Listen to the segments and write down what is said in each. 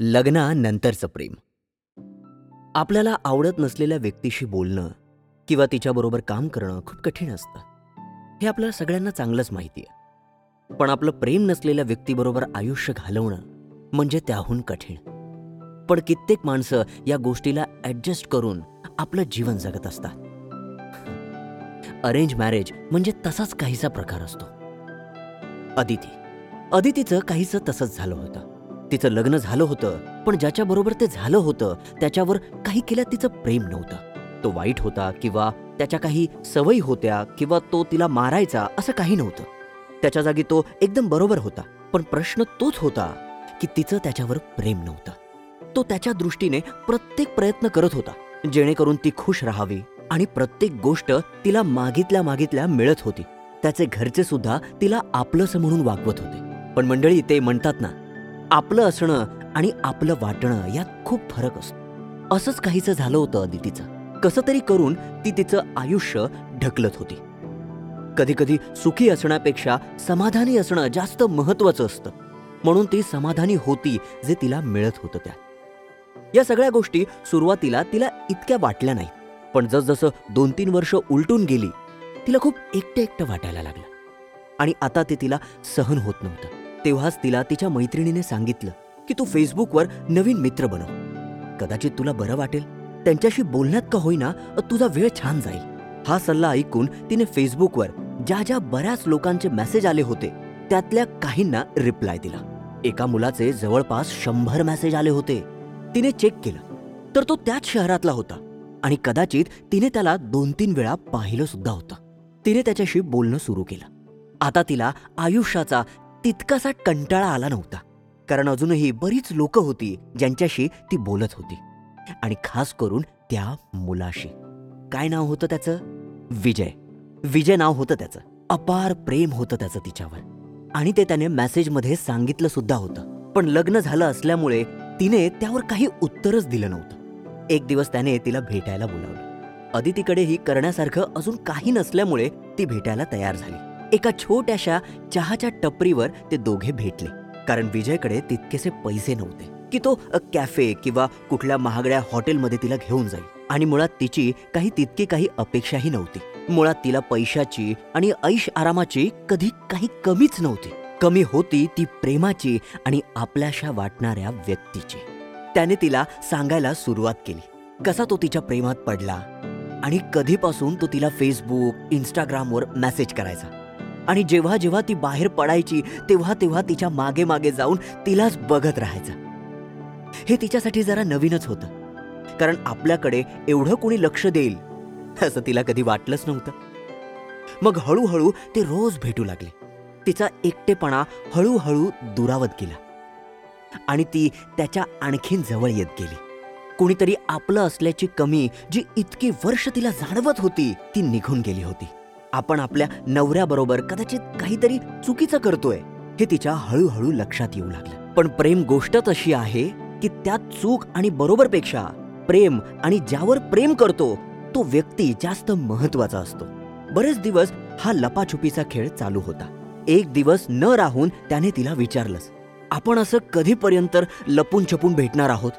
लग्नानंतरचं प्रेम. आपल्याला आवडत नसलेल्या व्यक्तीशी बोलणं किंवा तिच्याबरोबर काम करणं खूप कठीण असतं. हे आपल्याला सगळ्यांना चांगलंच माहिती आहे. पण आपलं प्रेम नसलेल्या व्यक्तीबरोबर आयुष्य घालवणं म्हणजे त्याहून कठीण. पण कित्येक माणसं या गोष्टीला ॲडजस्ट करून आपलं जीवन जगत असतात. अरेंज मॅरेज म्हणजे तसाच काहीसा प्रकार असतो. अदिती. अदितीचं काहीसं तसंच झालं होतं. तिचं लग्न झालं होतं पण ज्याच्याबरोबर ते झालं होतं त्याच्यावर काही केल्या तिचं प्रेम नव्हतं. तो वाईट होता किंवा त्याच्या काही सवयी होत्या किंवा तो तिला मारायचा असं काही नव्हतं. त्याच्या जागी तो एकदम बरोबर होता पण प्रश्न तोच होता की तिचं त्याच्यावर प्रेम नव्हतं. तो त्याच्या दृष्टीने प्रत्येक प्रयत्न करत होता जेणेकरून ती खुश राहावी आणि प्रत्येक गोष्ट तिला मागितल्या मागितल्या मिळत होती. त्याचे घरचे सुद्धा तिला आपलंसं म्हणून वागवत होते. पण मंडळी ते म्हणतात ना आपलं असणं आणि आपलं वाटणं यात खूप फरक असतो. असंच काहीचं झालं होतं अदितीचं. कसं तरी करून ती तिचं आयुष्य ढकलत होती. कधी कधी सुखी असण्यापेक्षा समाधानी असणं जास्त महत्वाचं असतं. म्हणून ती समाधानी होती जे तिला मिळत होतं त्या. या सगळ्या गोष्टी सुरुवातीला तिला इतक्या वाटल्या नाही पण जसजसं दोन तीन वर्ष उलटून गेली तिला खूप एकटं एकटं वाटायला लागलं. आणि आता ते तिला सहन होत नव्हतं. तेव्हाच तिला तिच्या मैत्रिणीने सांगितलं की तू फेसबुकवर नवीन मित्र बनव. कदाचित तुला बरं वाटेल. त्यांच्याशी बोलण्यात का होईना तुझा वेळ छान जाईल. हा सल्ला ऐकून तिने फेसबुकवर ज्या ज्या बऱ्याच लोकांचे मेसेज आले होते त्यातल्या काहींना रिप्लाय दिला. एका मुलाचे जवळपास शंभर मेसेज आले होते. तिने चेक केलं तर तो त्याच शहरातला होता आणि कदाचित तिने त्याला दोन तीन वेळा पाहिलं सुद्धा होतं. तिने त्याच्याशी बोलणं सुरू केलं. आता तिला आयुष्याचा तितकासा कंटाळा आला नव्हता. कारण अजूनही बरीच लोक होती ज्यांच्याशी ती बोलत होती. आणि खास करून त्या मुलाशी. काय नाव होतं त्याचं? विजय. विजय नाव होतं त्याचं. अपार प्रेम होतं त्याचं तिच्यावर. आणि ते त्याने मेसेजमध्ये सांगितलं सुद्धा होतं. पण लग्न झालं असल्यामुळे तिने त्यावर काही उत्तरच दिलं नव्हतं. एक दिवस त्याने तिला भेटायला बोलावलं. अदितीकडेही करण्यासारखं अजून काही नसल्यामुळे ती भेटायला तयार झाली. एका छोट्याशा चहाच्या टपरीवर ते दोघे भेटले. कारण विजयकडे तितकेसे पैसे नव्हते की तो कॅफे किंवा कुठल्या महागड्या हॉटेलमध्ये तिला घेऊन जाईल. आणि मुळात तिची काही तितकी काही अपेक्षाही नव्हती. मुळात तिला पैशाची आणि ऐश आरामाची कधी काही कमीच नव्हती. कमी होती ती प्रेमाची आणि आपल्याशा वाटणाऱ्या व्यक्तीची. त्याने तिला सांगायला सुरुवात केली. कसा तो तिच्या प्रेमात पडला आणि कधीपासून तो तिला फेसबुक इंस्टाग्रामवर मेसेज करायचा. आणि जेव्हा जेव्हा ती बाहेर पडायची तेव्हा तेव्हा तिच्यामागे मागे जाऊन तिलाच बघत राहायचं. हे तिच्यासाठी जरा नवीनच होतं. कारण आपल्याकडे एवढं कोणी लक्ष देईल असं तिला कधी वाटलंच नव्हतं. मग हळूहळू ते रोज भेटू लागले. तिचा एकटेपणा हळूहळू दुरावत गेला. आणि ती त्याच्या आणखीन जवळ येत गेली. कोणीतरी आपलं असल्याची कमी जी इतकी वर्ष तिला जाणवत होती ती निघून गेली होती. आपण आपल्या नवऱ्याबरोबर कदाचित काहीतरी चुकीचं करतोय हे तिच्या हळूहळू लक्षात येऊ लागलं. पण प्रेम गोष्टच अशी आहे की त्यात चूक आणि बरोबरपेक्षा प्रेम आणि ज्यावर प्रेम करतो तो व्यक्ती जास्त महत्त्वाचा असतो. बरेच दिवस हा लपाछुपीचा खेळ चालू होता. एक दिवस न राहून त्याने तिला विचारलंच आपण असं कधीपर्यंत लपून छपून भेटणार आहोत?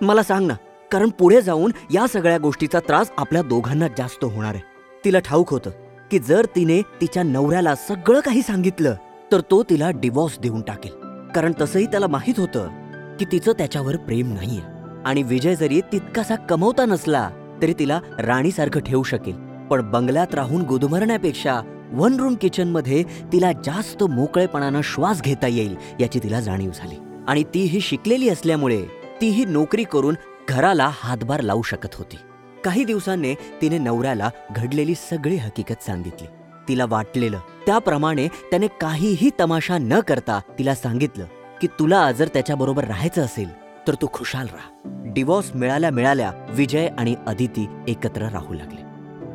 मला सांग ना कारण पुढे जाऊन या सगळ्या गोष्टीचा त्रास आपल्या दोघांना जास्त होणार आहे. तिला ठाऊक होतं की जर तिने तिच्या नवऱ्याला सगळं काही सांगितलं तर तो तिला डिवॉर्स देऊन टाकेल. कारण तसंही त्याला माहीत होतं की तिचं त्याच्यावर प्रेम नाहीये. आणि विजय जरी तितकासा कमवता नसला तरी तिला राणीसारखं ठेवू शकेल. पण बंगल्यात राहून गुदमरण्यापेक्षा वन रूम किचनमध्ये तिला जास्त मोकळेपणानं श्वास घेता येईल याची तिला जाणीव झाली. आणि ती ही शिकलेली असल्यामुळे तीही नोकरी करून घराला हातभार लावू शकत होती. काही दिवसांनी तिने नवऱ्याला घडलेली सगळी हकीकत सांगितली. तिला वाटलेलं. त्याप्रमाणे त्याने काहीही तमाशा न करता तिला सांगितलं की तुला जर त्याच्याबरोबर राहायचं असेल तर तू खुशाल राहा. डिवॉर्स मिळाल्या मिळाल्या विजय आणि अदिती एकत्र राहू लागले.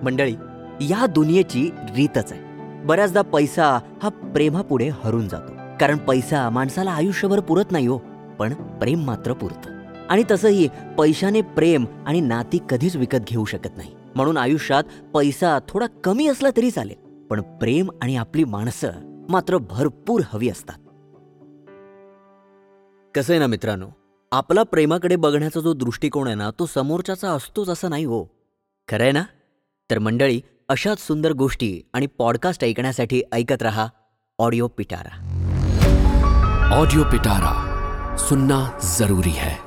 मंडळी या दुनियेची रीतच आहे. बऱ्याचदा पैसा हा प्रेमापुढे हरून जातो. कारण पैसा माणसाला आयुष्यभर पुरत नाही हो पण प्रेम मात्र पुरतं. आणि तसंही पैशाने प्रेम आणि नाती कधीच विकत घेऊ शकत नाही. म्हणून आयुष्यात पैसा थोडा कमी असला तरी चालेल पण प्रेम आणि आपली माणसं मात्र भरपूर हवी असतात. कसं आहे ना मित्रांनो? आपला प्रेमाकडे बघण्याचा जो दृष्टिकोन आहे ना तो समोरच्याचा असतोच असं नाही हो. खरं आहे ना? तर मंडळी अशाच सुंदर गोष्टी आणि पॉडकास्ट ऐकण्यासाठी ऐकत रहा. ऑडिओ पिटारा. ऑडिओ पिटारा सुनना जरूरी है.